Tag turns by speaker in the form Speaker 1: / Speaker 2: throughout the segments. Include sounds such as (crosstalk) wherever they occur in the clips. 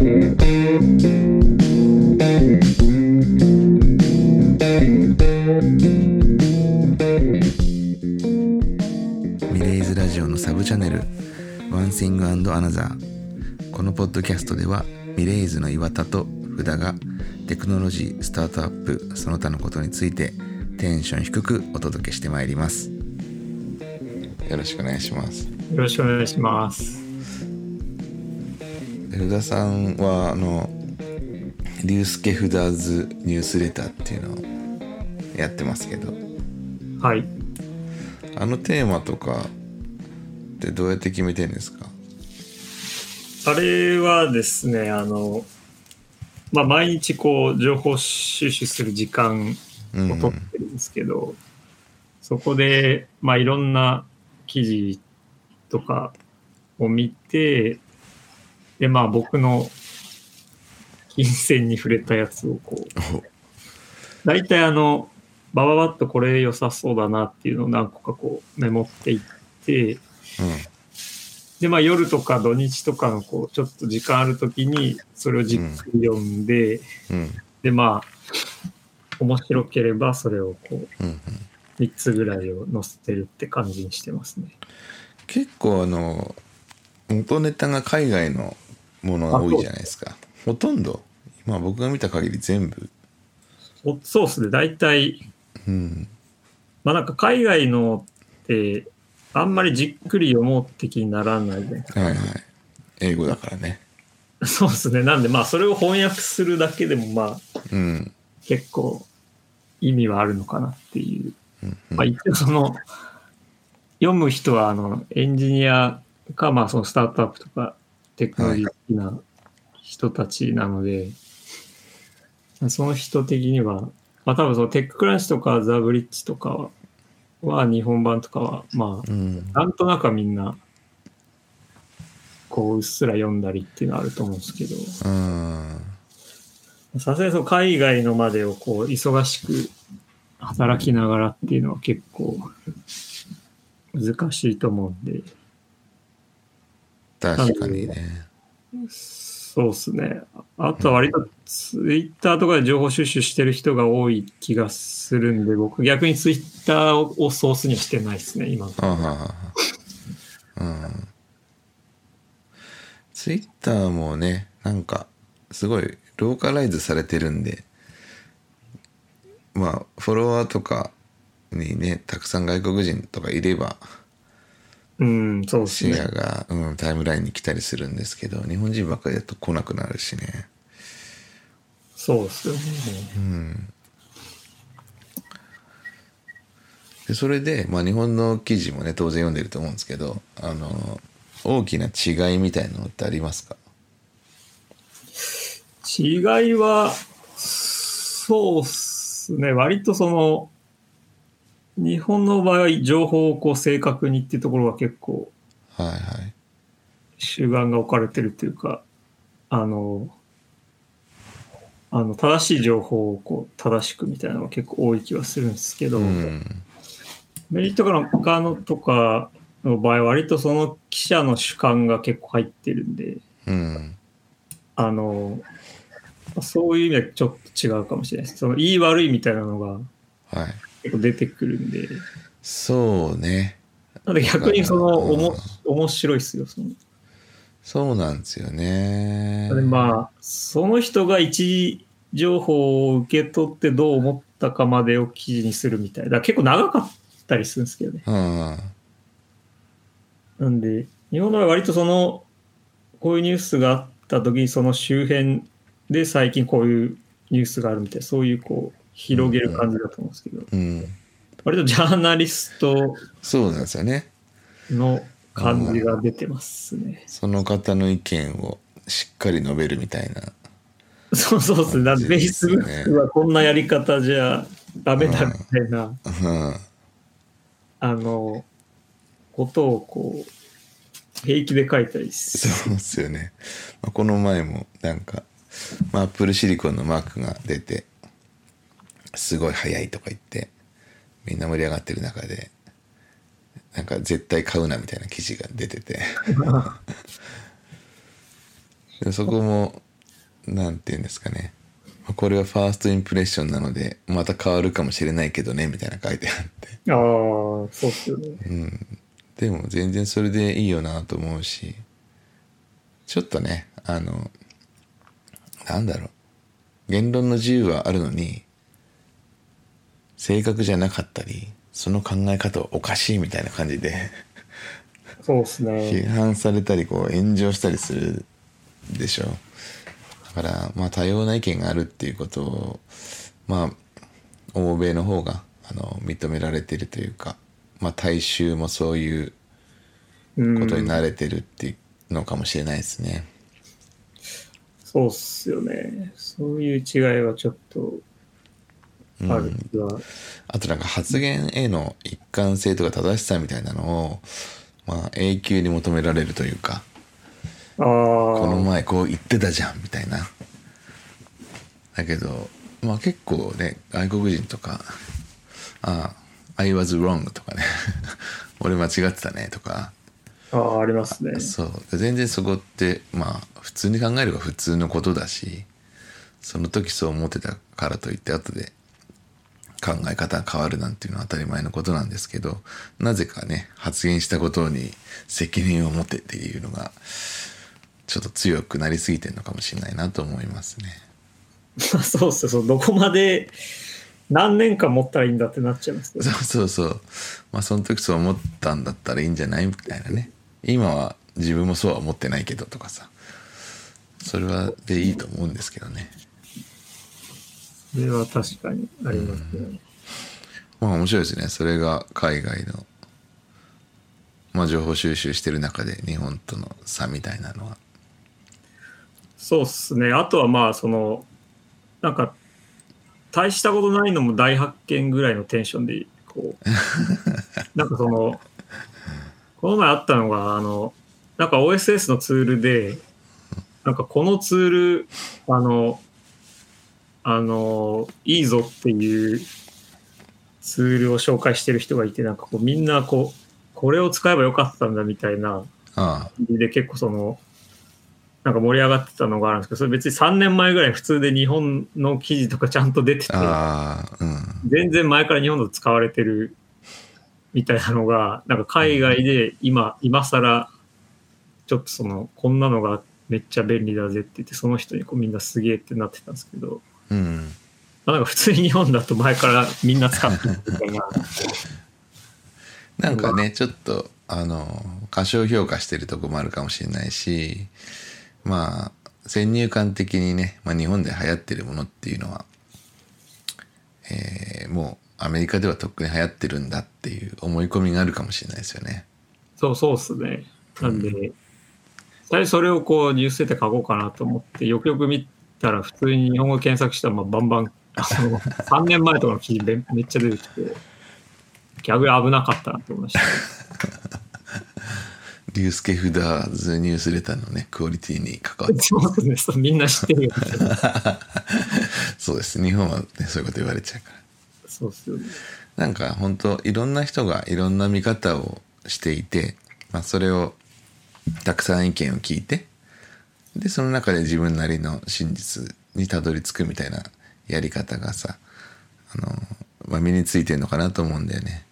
Speaker 1: ミレイズラジオのサブチャンネル「ワンシングアナザー」このポッドキャストではミレイズの岩田と福田がテクノロジースタートアップその他のことについてテンション低くお届けしてまいります。よろしくお願いします。
Speaker 2: よろしくお願いします。
Speaker 1: 福田さんはあのリュウスケフダーズニュースレターっていうのをやってますけど。
Speaker 2: はい。
Speaker 1: あのテーマとかってどうやって決めてるんですか？
Speaker 2: あれはですね、あの、まあ、毎日こう、情報収集する時間
Speaker 1: うん。
Speaker 2: を取ってるんですけど、そこで、まあ、いろんな記事とかを見て、で、まあ、僕の金銭に触れたやつをこう、
Speaker 1: お (laughs)
Speaker 2: 大体あの、バババッとこれ良さそうだなっていうのを何個かこうメモっていって、で、まあ夜とか土日とかのこう、ちょっと時間あるときに、それをじっくり読んで、
Speaker 1: うん。うん。
Speaker 2: で、まあ、面白ければそれをこう、
Speaker 1: うんうん。
Speaker 2: 3つぐらいを載せてるって感じにしてますね。
Speaker 1: 結構あの元ネタが海外のものが多いじゃないですか。ほとんど。今僕が見た限り全部。
Speaker 2: おそうですね、大体、
Speaker 1: うん。
Speaker 2: まあなんか海外のって、あんまりじっくり読もうって気にならないじゃないですか。
Speaker 1: はいはい。英語だからね。(laughs)
Speaker 2: そうですね。なんでまあそれを翻訳するだけでもまあ
Speaker 1: うん。
Speaker 2: 結構意味はあるのかなっていう。
Speaker 1: うんうん。
Speaker 2: まあ一応その読む人はあのエンジニアかまあそのスタートアップとかテクノロジー好きな人たちなので、その人的には、まあ多分そのテッククランチとかザ・ブリッジとかは日本版とかはまあ
Speaker 1: うん。
Speaker 2: なんとなくはみんなこううっすら読んだりっていうのはあると思うんですけど、
Speaker 1: うん。
Speaker 2: さすがにその海外のまでをこう忙しく働きながらっていうのは結構難しいと思うんで、
Speaker 1: 確かにね。
Speaker 2: そうですね。あとは割とツイッターとかで情報収集してる人が多い気がするんで、僕逆にツイッターをソースにはしてないですね、今
Speaker 1: は。うん。ツイッターもねなんかすごいローカライズされてるんでまあフォロワーとかにねたくさん外国人とかいれば
Speaker 2: うん、そうですね
Speaker 1: シェア。が、うん、タイムラインに来たりするんですけど日本人ばっかりだと来なくなるしね
Speaker 2: そうですよね。
Speaker 1: うんでそれで、まあ、日本の記事もね当然読んでると思うんですけどあの大きな違いみたいなのってありますか？
Speaker 2: 違いは、そうっすね。割とその、日本の場合、情報をこう正確にっていうところが結構
Speaker 1: はいはい。
Speaker 2: 主眼が置かれてるというか、あの、あの正しい情報をこう正しくみたいなのが結構多い気はするんですけど、
Speaker 1: うん。
Speaker 2: メリットとかの他のとかの場合、割とその記者の主観が結構入ってるんで、
Speaker 1: うん。
Speaker 2: あの、そういう意味ではちょっと違うかもしれないです。その、いい悪いみたいなのが
Speaker 1: はい
Speaker 2: 結構出てくるんで、
Speaker 1: そうね
Speaker 2: なので逆にその、おも
Speaker 1: うん
Speaker 2: 面白いですよ。その
Speaker 1: そうなんですよね
Speaker 2: でまあ、その人が一時情報を受け取ってどう思ったかまでを記事にするみたいな。だ結構長かったりするんですけどね。
Speaker 1: うん
Speaker 2: なんで、日本の場合割とその、こういうニュースがあった時にその周辺で最近こういうニュースがあるみたいな、そういうこう、広げる感じだと思うんですけど、
Speaker 1: うん。
Speaker 2: 割とジャーナリスト
Speaker 1: そうなんですよね。
Speaker 2: の感じが出てますね。
Speaker 1: その方の意見をしっかり述べるみたいな。
Speaker 2: そうそうですね。なんで、
Speaker 1: 感じですね。
Speaker 2: Facebook はこんなやり方じゃダメだみたいな、
Speaker 1: うん。
Speaker 2: あの、ことをこう、平気で書いたりす
Speaker 1: そうですよね、まあ、この前もなんか、まあ、アップルシリコンのマークが出てすごい速いとか言ってみんな盛り上がってる中でなんか絶対買うなみたいな記事が出てて。(laughs) でそこもなんて言うんですかね。これはファーストインプレッションなのでまた変わるかもしれないけどねみたいな書いてあって。
Speaker 2: ああ、そうっすよね。
Speaker 1: うん。でも全然それでいいよなと思うしちょっとねあのなんだろう。言論の自由はあるのに正確じゃなかったりその考え方はおかしいみたいな感じで
Speaker 2: そうっすね。
Speaker 1: 批判されたりこう炎上したりするでしょだからまあ多様な意見があるっていうことをまあ欧米の方があの認められてるというかまあ大衆もそういう
Speaker 2: うん
Speaker 1: ことに慣れてるっていうのかもしれないですね。
Speaker 2: そうっすよね。そういう違いはちょっとある気は。
Speaker 1: あとなんか発言への一貫性とか正しさみたいなのをまあ永久に求められるというかこの前こう言ってたじゃんみたいな。だけどまあ結構ね外国人とか「ああ I was wrong」とかね「(laughs) 俺間違ってたね」とか
Speaker 2: ああ、ありますね。
Speaker 1: そう全然そこってまあ普通に考えれば普通のことだしその時そう思ってたからといって後で考え方が変わるなんていうのは当たり前のことなんですけどなぜかね発言したことに責任を持てっていうのがちょっと強くなりすぎてるのかもしれないなと思いますね。
Speaker 2: ま (laughs) あそうっすよ。そうどこまで何年間持ったらいいんだってなっちゃいますね。
Speaker 1: そうそうそうまあその時そう思ったんだったらいいんじゃないみたいなね今は自分もそうは思ってないけどとかさそれはでいいと思うんですけどね
Speaker 2: それは確かにありますね。
Speaker 1: まあ面白いですねそれが海外のまあ情報収集してる中で日本との差みたいなのは
Speaker 2: そうっすね。あとはまあ、その、なんか、大したことないのも大発見ぐらいのテンションで、こう、(laughs) なんかその、この前あったのが、あの、なんか OSS のツールで、なんかこのツール、あの、あの、いいぞっていうツールを紹介してる人がいて、なんかこうみんなこう、これを使えばよかったんだみたいな
Speaker 1: あ
Speaker 2: で結構そのなんか盛り上がってたのがあるんですけどそれ別に3年前ぐらい普通で日本の記事とかちゃんと出てて
Speaker 1: うん。
Speaker 2: 全然前から日本で使われてるみたいなのがなんか海外で今今更ちょっとそのこんなのがめっちゃ便利だぜって言ってその人にこうみんなすげえってなってたんですけど、
Speaker 1: うん
Speaker 2: まあなんか普通に日本だと前からみんな使ってるみたいな
Speaker 1: なんかねちょっとあの過小評価してるとこもあるかもしれないしまあ先入観的にね、まあ、日本で流行ってるものっていうのは、えーもうアメリカではとっくに流行ってるんだっていう思い込みがあるかもしれないですよね。
Speaker 2: そうそうっすね。なんで、最初それをこうニュースで書こうかなと思って、よくよく見たら普通に日本語検索したらまあバンバン、あの (laughs) 3年前とかの記事めめっちゃ出てきて、逆に危なかったなと思いました。
Speaker 1: リュースケフダーズニュースレターのねクオリティに関わって
Speaker 2: そうですねみんな知ってるよ。(laughs)
Speaker 1: そうです日本は、ね、そういうこと言われちゃうから。
Speaker 2: そうっすよね。
Speaker 1: なんか本当いろんな人がいろんな見方をしていて、まあ、それをたくさん意見を聞いてでその中で自分なりの真実にたどり着くみたいなやり方がさあの、まあ、身についてるのかなと思うんだよね。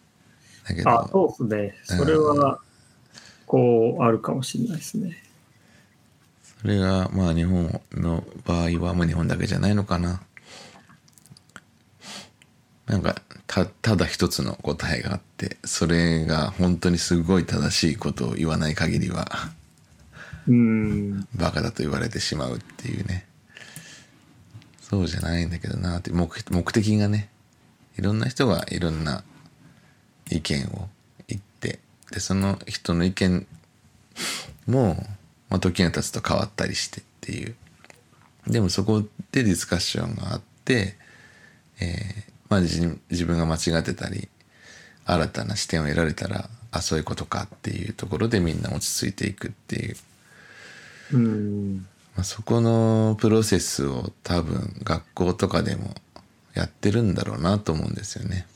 Speaker 1: だけ
Speaker 2: あ、
Speaker 1: ど
Speaker 2: そうですね。それは、こう、あるかもしれないですね。
Speaker 1: それがまあ日本の場合は、まあ、日本だけじゃないのかな。なんかたただ一つの答えがあってそれが本当にすごい正しいことを言わない限りはバカだと言われてしまうっていうね。そうじゃないんだけどなって。目目的がねいろんな人がいろんな意見を言ってでその人の意見も、まあ、時が経つと変わったりしてっていう。でもそこでディスカッションがあって、えーまあ、自自分が間違ってたり新たな視点を得られたらあそういうことかっていうところでみんな落ち着いていくっていう。
Speaker 2: うん。
Speaker 1: まあ、そこのプロセスを多分学校とかでもやってるんだろうなと思うんですよね。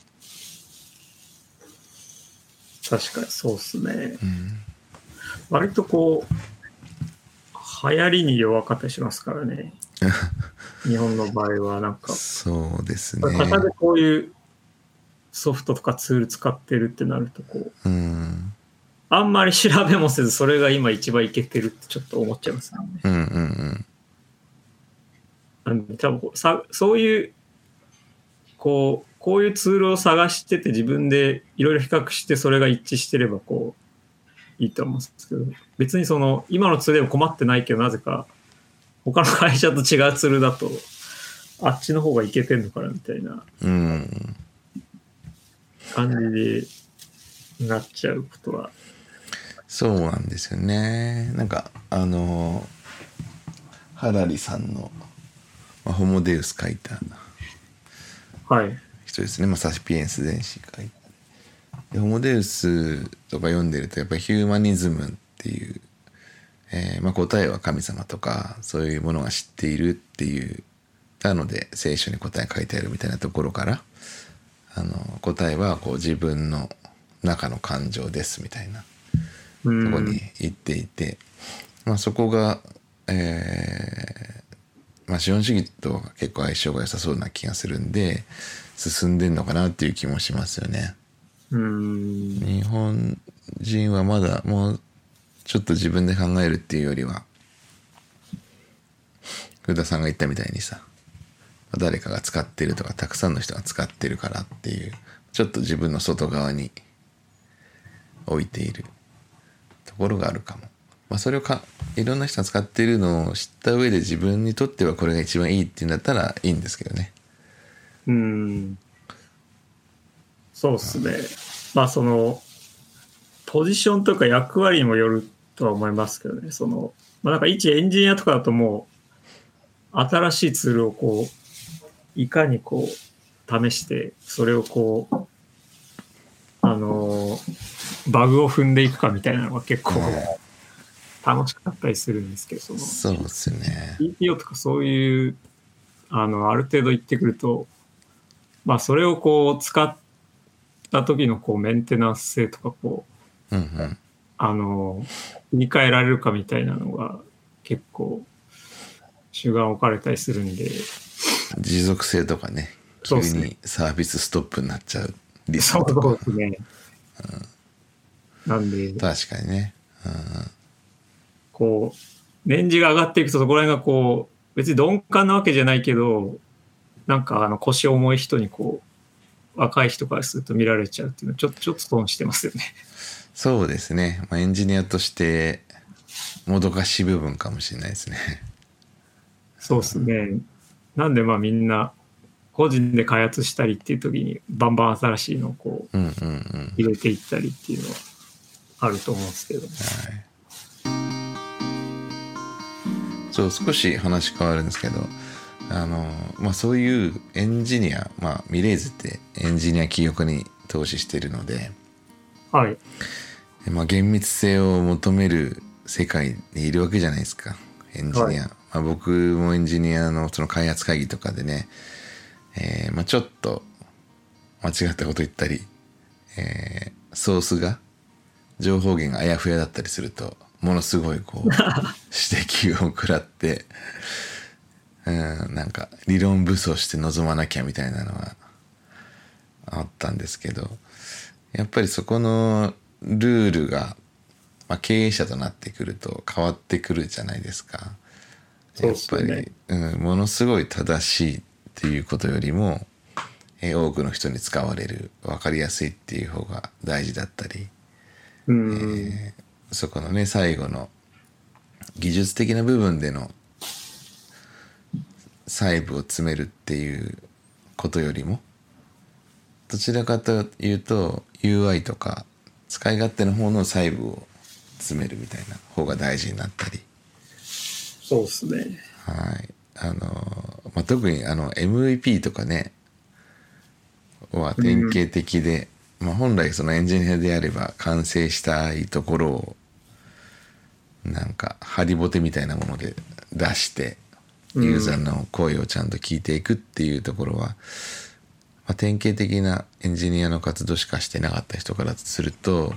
Speaker 2: 確かにそうっすね。割とこう、流行りに弱かったりしますからね。(laughs) 日本の場合はなんか、
Speaker 1: そうですね。
Speaker 2: 型でこういうソフトとかツール使ってるってなると、こう、
Speaker 1: うん。
Speaker 2: あんまり調べもせず、それが今一番いけてるってちょっと思っちゃいますね。
Speaker 1: うんうんうん。
Speaker 2: なんで多分こうさ、そういう、こう、こういうツールを探してて自分でいろいろ比較してそれが一致してればこう、いいと思うんですけど、別にその、今のツールでも困ってないけど、なぜか、他の会社と違うツールだと、あっちの方がいけてんのかなみたいな
Speaker 1: うん。
Speaker 2: 感じでなっちゃうことは。
Speaker 1: そうなんですよね。なんか、あの、ハラリさんの、まあ、ホモデウス書いた
Speaker 2: はい。
Speaker 1: 人ですね。まあ、サピエンス全史書いた。で、ホモデウスとか読んでると、やっぱりヒューマニズムっていう、えーまあ、答えは神様とか、そういうものが知っているっていう、なので聖書に答え書いてあるみたいなところから、あの、答えはこう自分の中の感情ですみたいな。
Speaker 2: うん
Speaker 1: とこに行っていて、まあ、そこが、えーまあ、資本主義とは結構相性が良さそうな気がするんで進んでんのかなっていう気もしますよね。
Speaker 2: うん。
Speaker 1: 日本人はまだもうちょっと自分で考えるっていうよりは福田さんが言ったみたいにさ誰かが使ってるとかたくさんの人が使ってるからっていうちょっと自分の外側に置いているところがあるかも。まあ、それをかいろんな人が使っているのを知った上で自分にとってはこれが一番いいっていうんだったらいいんですけどね。
Speaker 2: うん。そうですね。まあその、ポジションとか役割にもよるとは思いますけどね。その、まあなんか一エンジニアとかだともう、新しいツールをこう、いかにこう、試して、それをこう、バグを踏んでいくかみたいなのが結構楽しかったりするんですけど、その、
Speaker 1: そうですよね。
Speaker 2: TPO とかそういう、あの、ある程度言ってくると、まあ、それをこう、使った時のこう、メンテナンス性とか、こう、
Speaker 1: うんうん。
Speaker 2: あの、切り替えられるかみたいなのが、結構、主眼置かれたりするんで、
Speaker 1: 持続性とかね急にサービスストップになっちゃうリス
Speaker 2: そう
Speaker 1: クとか
Speaker 2: ですね。なんで、
Speaker 1: 確かにね、
Speaker 2: こう、年次が上がっていくと、そこら辺がこう、別に鈍感なわけじゃないけど、なんかあの腰重い人にこう、若い人からすると見られちゃうっていうのは、ちょっと、ちょっと損してますよね。
Speaker 1: そうですね、まあ、エンジニアとしてもどかしい部分かもしれないですね。
Speaker 2: そうですね。なんでまあみんな、個人で開発したりっていう時に、バンバン新しいのをこう、
Speaker 1: うんうんうん。
Speaker 2: 入れていったりっていうのはあると思うんですけど、
Speaker 1: そう少し話変わるんですけどあのまあそういうエンジニアまあミレーズってエンジニア企業家に投資してるので、
Speaker 2: はい。
Speaker 1: まあ、厳密性を求める世界にいるわけじゃないですか。エンジニア、
Speaker 2: はい。
Speaker 1: まあ、僕もエンジニアのその開発会議とかでね、えーまあ、ちょっと間違ったこと言ったり、えーソースが情報源があやふやだったりするとものすごいこう (laughs) 指摘を食らってうんなんか理論武装して臨まなきゃみたいなのはあったんですけどやっぱりそこのルールが、まあ、経営者となってくると変わってくるじゃないですか。やっぱり、
Speaker 2: よね
Speaker 1: うん、ものすごい正しいっていうことよりも、えー多くの人に使われる分かりやすいっていう方が大事だったり
Speaker 2: うん。
Speaker 1: そこのね最後の技術的な部分での細部を詰めるっていうことよりもどちらかというと UI とか使い勝手の方の細部を詰めるみたいな方が大事になったり
Speaker 2: そうですね。
Speaker 1: はいあの、まあ、特にあの MVP とかねは典型的で、まあ、本来そのエンジニアであれば完成したいところをなんかハリボテみたいなもので出してユーザーの声をちゃんと聞いていくっていうところは、まあ、典型的なエンジニアの活動しかしてなかった人からすると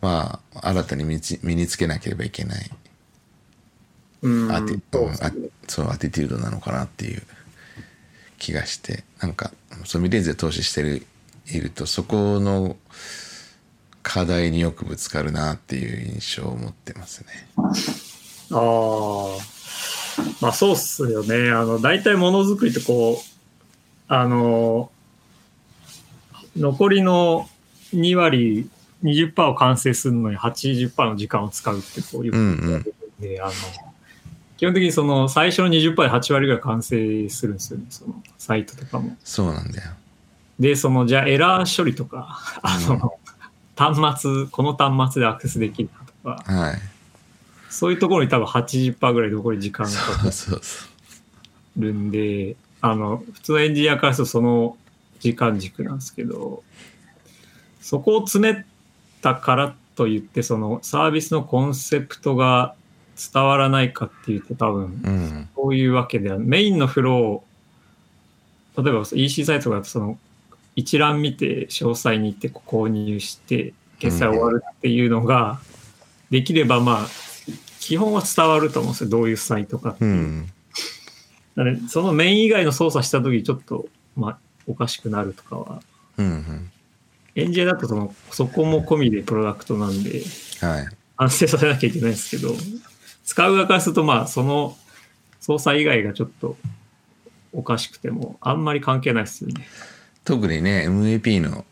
Speaker 1: まあ新たに身につ身につけなければいけない
Speaker 2: うん。
Speaker 1: アティ
Speaker 2: そう
Speaker 1: アティテュードなのかなっていう気がしてなんかそうミレーズで投資してるいるとそこの課題によくぶつかるなっていう印象を持ってますね。
Speaker 2: ああ。まあそうっすよね。あの、大体ものづくりってこう、あの、残りの2割、20%を完成するのに80%の時間を使うってこういうこと言われるんで、あの、基本的にその最初の20%で8割ぐらい完成するんですよね。そのサイトとかも。
Speaker 1: そうなんだよ。
Speaker 2: で、その、じゃあエラー処理とか、あの、端末、この端末でアクセスできるかとか、
Speaker 1: はい。
Speaker 2: そういうところに多分80%ぐらい残り時間がかか。るんで、あの、普通のエンジニアからするとその時間軸なんですけど、そこを詰めたからといって、そのサービスのコンセプトが伝わらないかっていうと多分、
Speaker 1: うん。
Speaker 2: そういうわけではメインのフロー、例えば EC サイトだとその一覧見て詳細に行って購入して決済終わるっていうのができればまあ基本は伝わると思うんですよどういうサイトかっていうう。
Speaker 1: ん。
Speaker 2: だからそのメイン以外の操作した時ちょっとまあおかしくなるとかは
Speaker 1: うんうん。
Speaker 2: エンジニアだとそのそこも込みでプロダクトなんで
Speaker 1: はい。
Speaker 2: 安定させなきゃいけないんですけど使う側からするとまあその操作以外がちょっとおかしくてもあんまり関係ないですよね。
Speaker 1: 特にね MVP の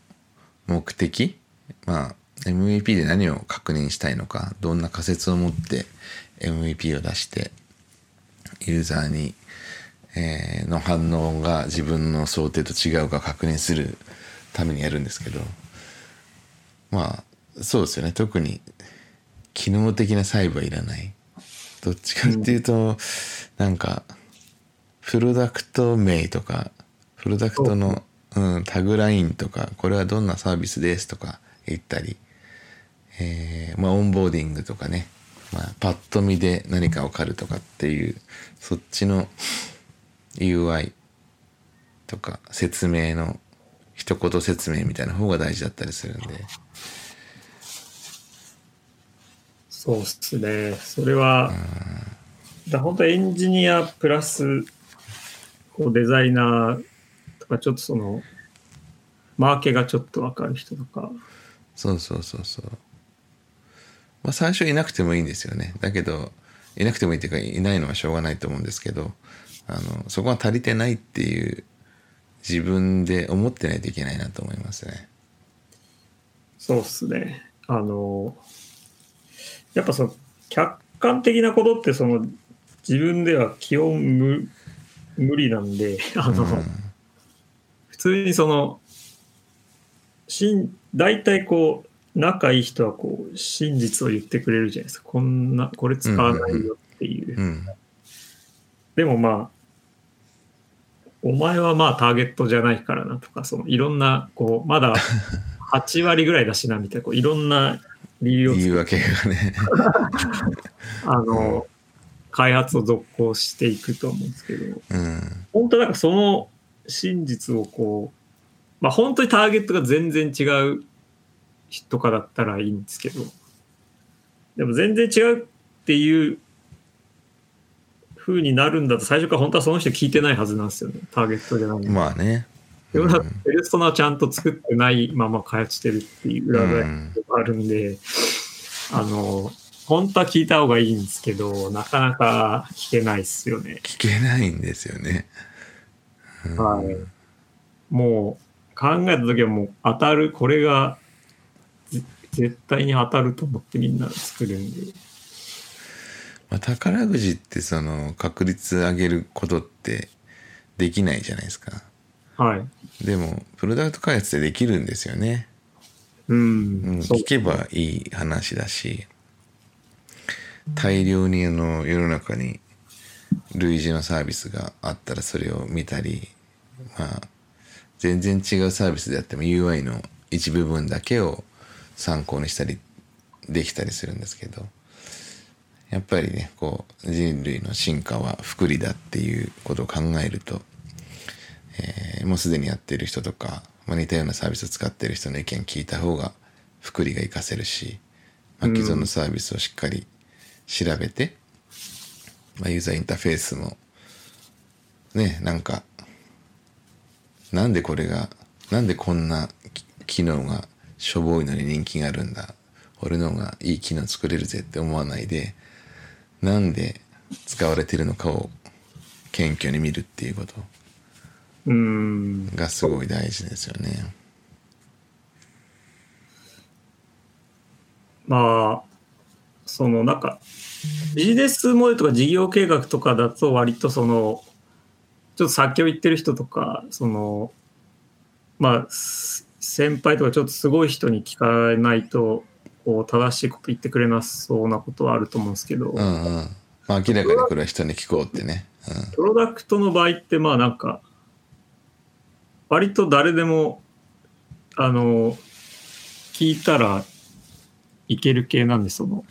Speaker 1: 目的まあ MVP で何を確認したいのかどんな仮説を持って MVP を出してユーザーに、えーの反応が自分の想定と違うか確認するためにやるんですけどまあそうですよね。特に機能的な細部はいらない。どっちかっていうと、なんかプロダクト名とかプロダクトの、うん、タグラインとかこれはどんなサービスですとか言ったり、えーまあ、オンボーディングとかね、まあ、パッと見で何かわかるとかっていうそっちの UI とか説明の一言説明みたいな方が大事だったりするんで
Speaker 2: そうっすね。それは、だ本当エンジニアプラスこうデザイナーとかちょっとそのマーケがちょっとわかる人とか。
Speaker 1: そうそうそうそう。まあ最初いなくてもいいんですよね。だけどいなくてもいいっていうかいないのはしょうがないと思うんですけどあのそこが足りてないっていう自分で思ってないといけないなと思いますね。
Speaker 2: そうっすね。あの、やっぱその客観的なことってその自分では基本無無理なんで、あの、
Speaker 1: うん。
Speaker 2: 普通にその、しん大体こう、仲いい人はこう、真実を言ってくれるじゃないですか。こんな、これ使わないよっていう。
Speaker 1: うん
Speaker 2: でもまあ、お前はまあターゲットじゃないからなとか、そのいろんな、こう、まだ8割ぐらいだしなみたいな、こういろんな理由をつ
Speaker 1: 言い訳がね。(laughs)
Speaker 2: あの、開発を続行していくと思うんですけど、
Speaker 1: うん。
Speaker 2: 本当なんかその真実をこう、まあ本当にターゲットが全然違う人とかだったらいいんですけど、でも全然違うっていう風になるんだと最初から本当はその人聞いてないはずなんですよね、ターゲットじゃない。
Speaker 1: まあね
Speaker 2: でもなんか
Speaker 1: うん
Speaker 2: ペルソナをちゃんと作ってないまま開発してるっていう裏返りがあるんで、あの、本当は聞いた方がいいんですけど、なかなか聞けないっすよね。
Speaker 1: 聞けないんですよね、うん
Speaker 2: はい。もう考えた時はもう当たる、これがぜ絶対に当たると思ってみんな作るんで。
Speaker 1: まあ、宝くじってその確率上げることってできないじゃないですか
Speaker 2: はい。
Speaker 1: でもプロダクト開発ってできるんですよね
Speaker 2: うん。
Speaker 1: うん、聞けばいい話だし大量にあの世の中に類似のサービスがあったらそれを見たりまあ全然違うサービスであっても UI の一部分だけを参考にしたりできたりするんですけどやっぱりねこう人類の進化は福利だっていうことを考えると、えーもうすでにやってる人とか、まあ、似たようなサービスを使ってる人の意見聞いた方が福利が活かせるし、まあ、既存のサービスをしっかり調べて、まあ、ユーザーインターフェースもねなんかなんでこれがなんでこんなき機能がしょぼいのに人気があるんだ俺の方がいい機能作れるぜって思わないでなんで使われてるのかを謙虚に見るっていうこと
Speaker 2: うん。
Speaker 1: がすごい大事ですよね。
Speaker 2: まあ、そのなんか、ビジネスモデルとか事業計画とかだと割とその、ちょっと先を言ってる人とか、その、まあ、す先輩とかちょっとすごい人に聞かないと、こう正しいこと言ってくれなそうなことはあると思うんですけど、
Speaker 1: うんうん。まあ明らかにこれは人に聞こうってね。
Speaker 2: プロダクトの場合ってまあなんか割と誰でもあの聞いたらいける系なんでその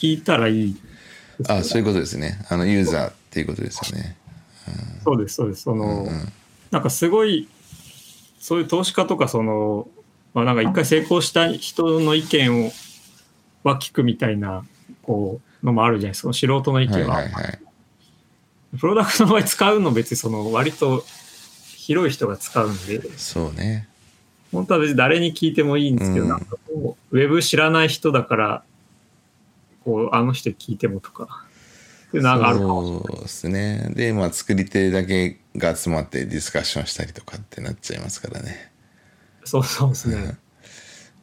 Speaker 2: 聞いたらいい
Speaker 1: うん。あそういうことですね。あのユーザーっていうことですよね。
Speaker 2: そうですそうですその、
Speaker 1: うん
Speaker 2: なんかすごいそういう投資家とかそのまあなんか一回成功した人の意見をは聞くみたいなこうのもあるじゃないですか素人の意
Speaker 1: はい
Speaker 2: 見は、
Speaker 1: はいはい。
Speaker 2: プロダクトの場合使うの別にその割と広い人が使うんで
Speaker 1: そうね。
Speaker 2: 本当は別に誰に聞いてもいいんですけど、
Speaker 1: うん
Speaker 2: なんかこうウェブ知らない人だからこうあの人に聞いてもとかっていうのがあるかも
Speaker 1: そうですね。で、まあ作り手だけが集まってディスカッションしたりとかってなっちゃいますからね。
Speaker 2: そうそうですね。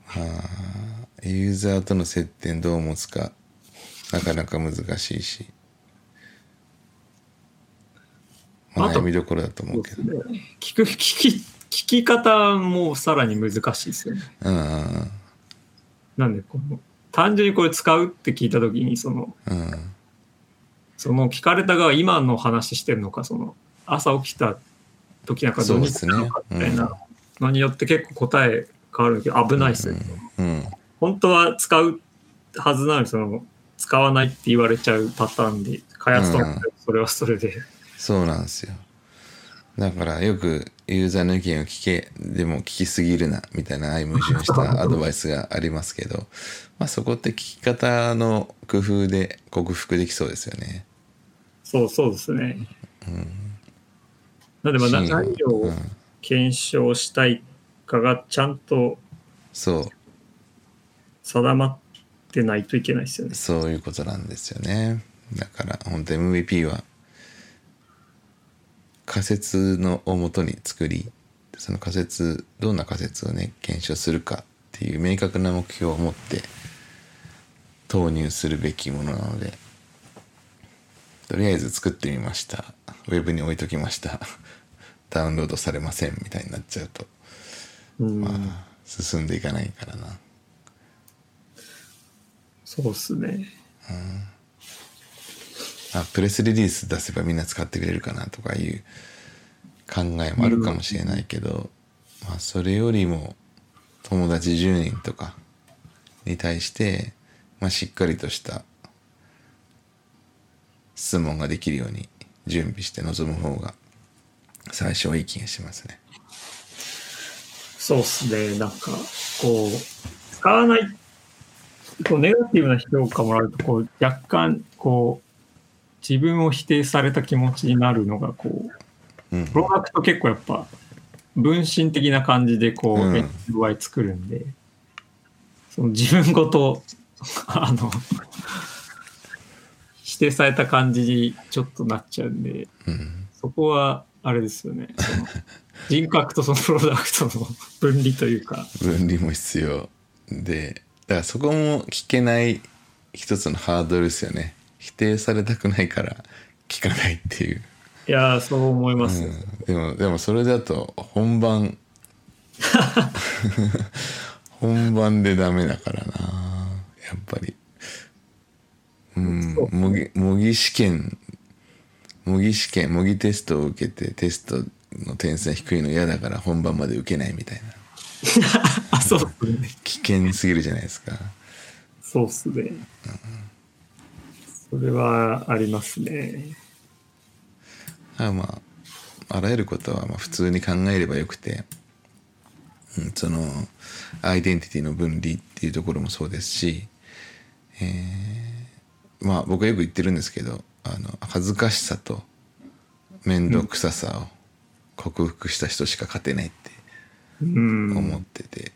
Speaker 1: はあ、ユーザーとの接点どう持つかなかなか難しいし、まあ、悩みどころだと思うけど。
Speaker 2: 聞く (laughs) 聞き聞き方もさらに難しいですよね。
Speaker 1: うんうん
Speaker 2: なんでこの単純にこれ使うって聞いた時にその
Speaker 1: うん。うん
Speaker 2: その聞かれた側は今の話してるのかその朝起きた時なんか土日
Speaker 1: そうですね
Speaker 2: なのかみたいなのによって結構答え変わるけど危ないですよね。
Speaker 1: うん。
Speaker 2: 本当は使うはずなのにその使わないって言われちゃうパターンで開発とかそれはそれで、
Speaker 1: そうなんですよ。だからよくユーザーの意見を聞けでも聞きすぎるなみたいな相矛盾した (laughs) アドバイスがありますけど、まあ、そこって聞き方の工夫で克服できそうですよね。
Speaker 2: そうそうですね。なんでまあ何を
Speaker 1: うん
Speaker 2: 検証したいかがちゃんと
Speaker 1: そう
Speaker 2: 定まってないといけないですよね。
Speaker 1: そういうことなんですよね。だから本当 MVP は仮説のをもとに作りその仮説どんな仮説をね検証するかっていう明確な目標を持って投入するべきものなのでとりあえず作ってみました。ウェブに置いときました。(laughs) ダウンロードされませんみたいになっちゃうと、
Speaker 2: うん、
Speaker 1: まあ進んでいかないからな。
Speaker 2: そうっすね。
Speaker 1: あプレスリリース出せばみんな使ってくれるかなとかいう考えもあるかもしれないけど、まあそれよりも友達10人とかに対して、まあ、しっかりとした質問ができるように準備して臨む方が最初はいい気がしますね。
Speaker 2: そうっすね。なんか、こう、使わない、こうネガティブな評価もらうと、こう、若干、こう、自分を否定された気持ちになるのが、こう、
Speaker 1: うん
Speaker 2: プロダクト結構やっぱ、分身的な感じで、こう、
Speaker 1: うん
Speaker 2: 作るんで、その自分ごと、あの、否定された感じにちょっとなっちゃうんで、
Speaker 1: うん。
Speaker 2: そこは、あれですよね。その人格とそのプロダクトの分離というか、
Speaker 1: 分離も必要。でだからそこも聞けない一つのハードルですよね。否定されたくないから聞かないっていう、
Speaker 2: いやー、そう思いますよ。
Speaker 1: うん、でもでもそれだと本番。(laughs) 本番でダメだからなやっぱりうん模擬模擬試験模擬試験模擬テストを受けてテストの点数が低いの嫌だから本番まで受けないみたいな (laughs)
Speaker 2: あ、そうね。
Speaker 1: 危険すぎるじゃないですか
Speaker 2: そうっすね。それはありますね。
Speaker 1: あまああらゆることはまあ普通に考えればよくて、うん、そのアイデンティティの分離っていうところもそうですし、えーまあ僕はよく言ってるんですけどあの恥ずかしさと面倒くささを克服した人しか勝てないって
Speaker 2: うん。
Speaker 1: 思ってて、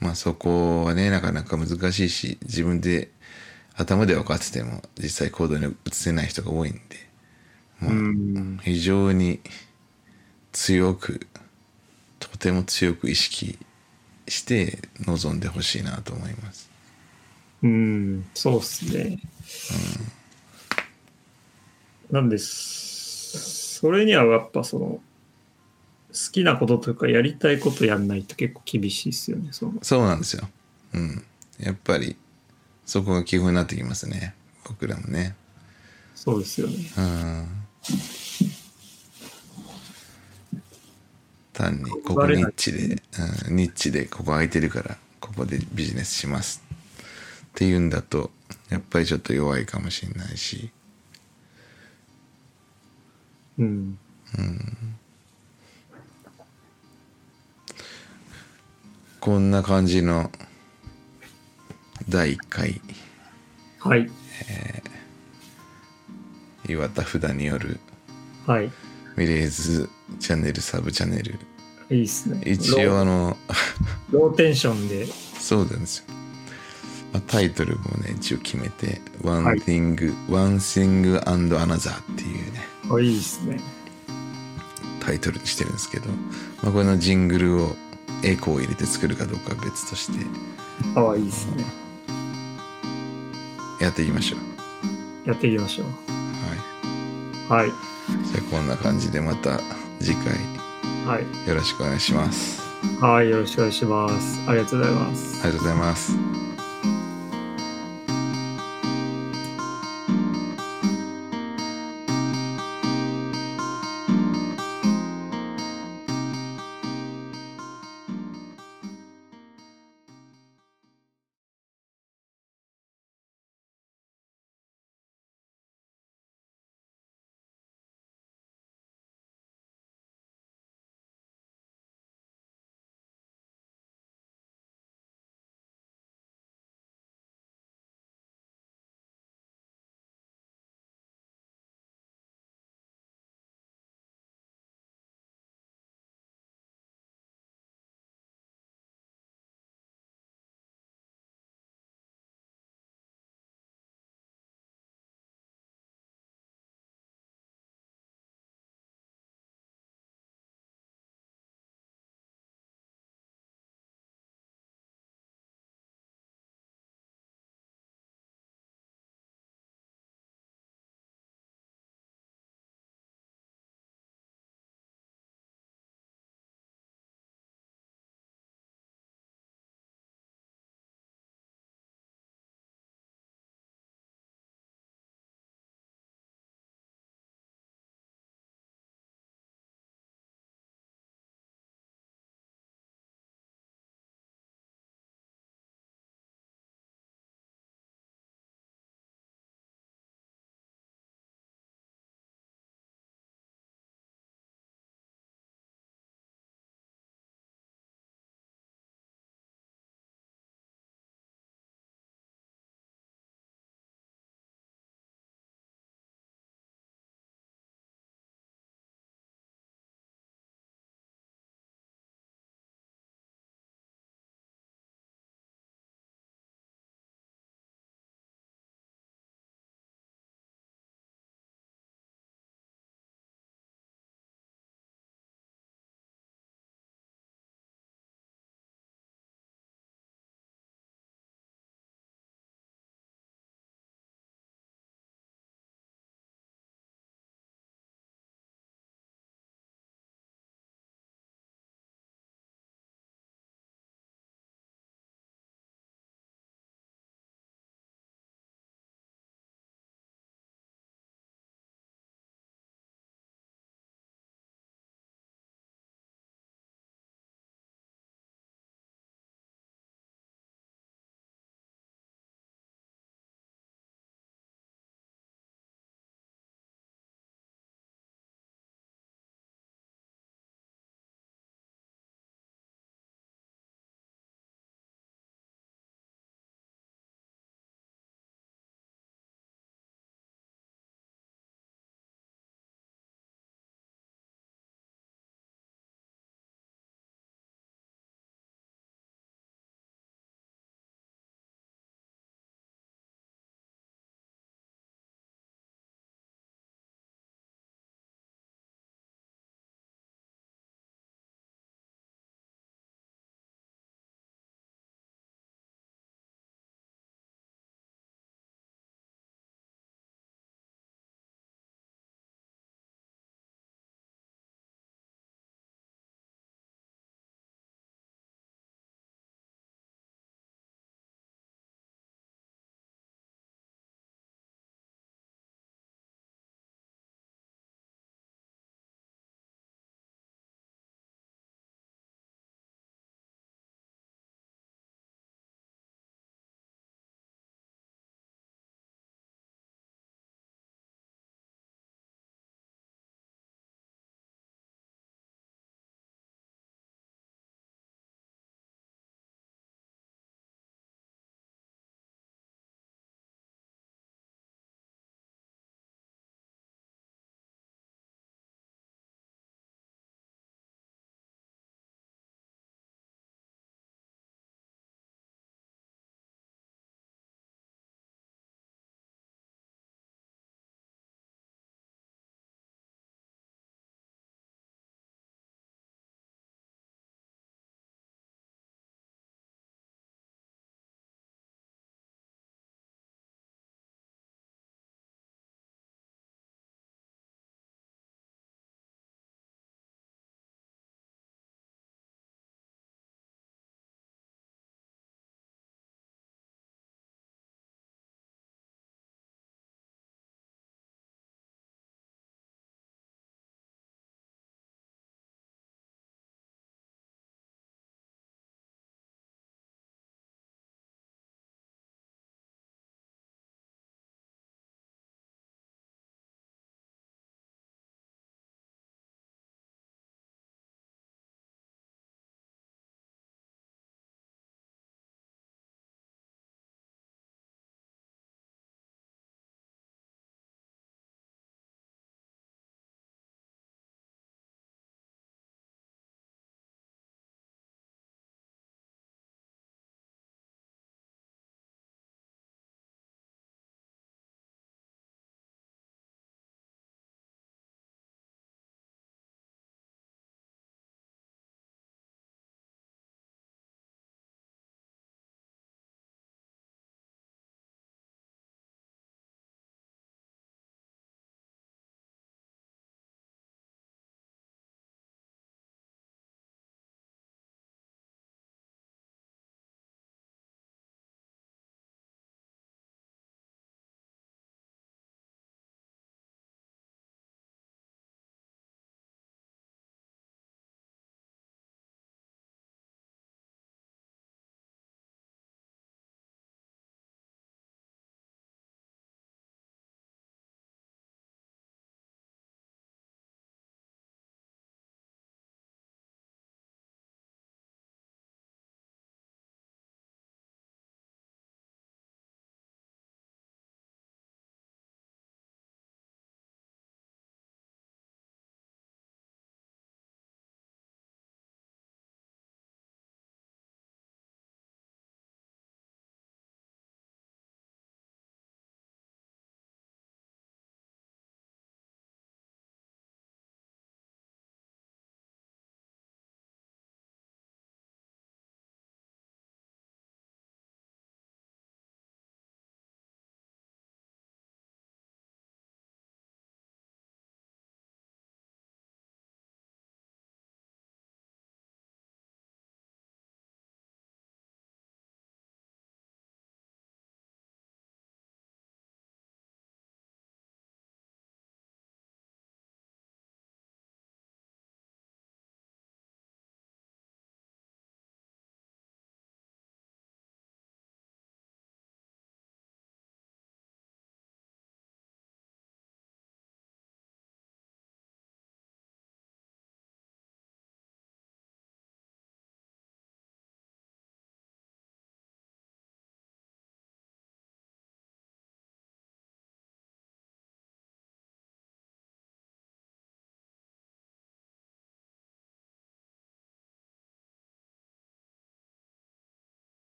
Speaker 1: まあそこはねなかなか難しいし自分で頭で分かってても実際行動に移せない人が多いんで、まあ
Speaker 2: うん。
Speaker 1: 非常に強くとても強く意識して臨んでほしいなと思います。
Speaker 2: うん。そうっすね。なんです。それにはやっぱその、好きなこととかやりたいことやんないと結構厳しいっすよね。その
Speaker 1: そうなんですよ。うん。やっぱりそこが基本になってきますね。僕らもね。
Speaker 2: そうですよね。
Speaker 1: うん。単にここニッチで、うん、ニッチでここ空いてるからここでビジネスしますっていうんだとやっぱりちょっと弱いかもしれないし
Speaker 2: うん。
Speaker 1: こんな感じの第1回
Speaker 2: はい。
Speaker 1: 岩田札による
Speaker 2: はい。
Speaker 1: ミレーズチャンネルサブチャンネル
Speaker 2: いいっすね。
Speaker 1: 一応あの
Speaker 2: ローテンションで。(laughs)
Speaker 1: そうなんですよ、まあ、タイトルもね一応決めて「One
Speaker 2: はい
Speaker 1: Thing、One Thing and Another」っていうね
Speaker 2: あ、いいっすね。
Speaker 1: タイトルにしてるんですけど、まあ、これのジングルをエコーを入れて作るかどうかは別として
Speaker 2: ああ、いいっすね。
Speaker 1: やっていきましょう
Speaker 2: やっていきましょう。
Speaker 1: は
Speaker 2: はい。
Speaker 1: いじゃあこんな感じでまた次回
Speaker 2: はい。
Speaker 1: よろしくお願いします
Speaker 2: はい。よろしくお願いします。ありがとうございます。
Speaker 1: ありがとうございます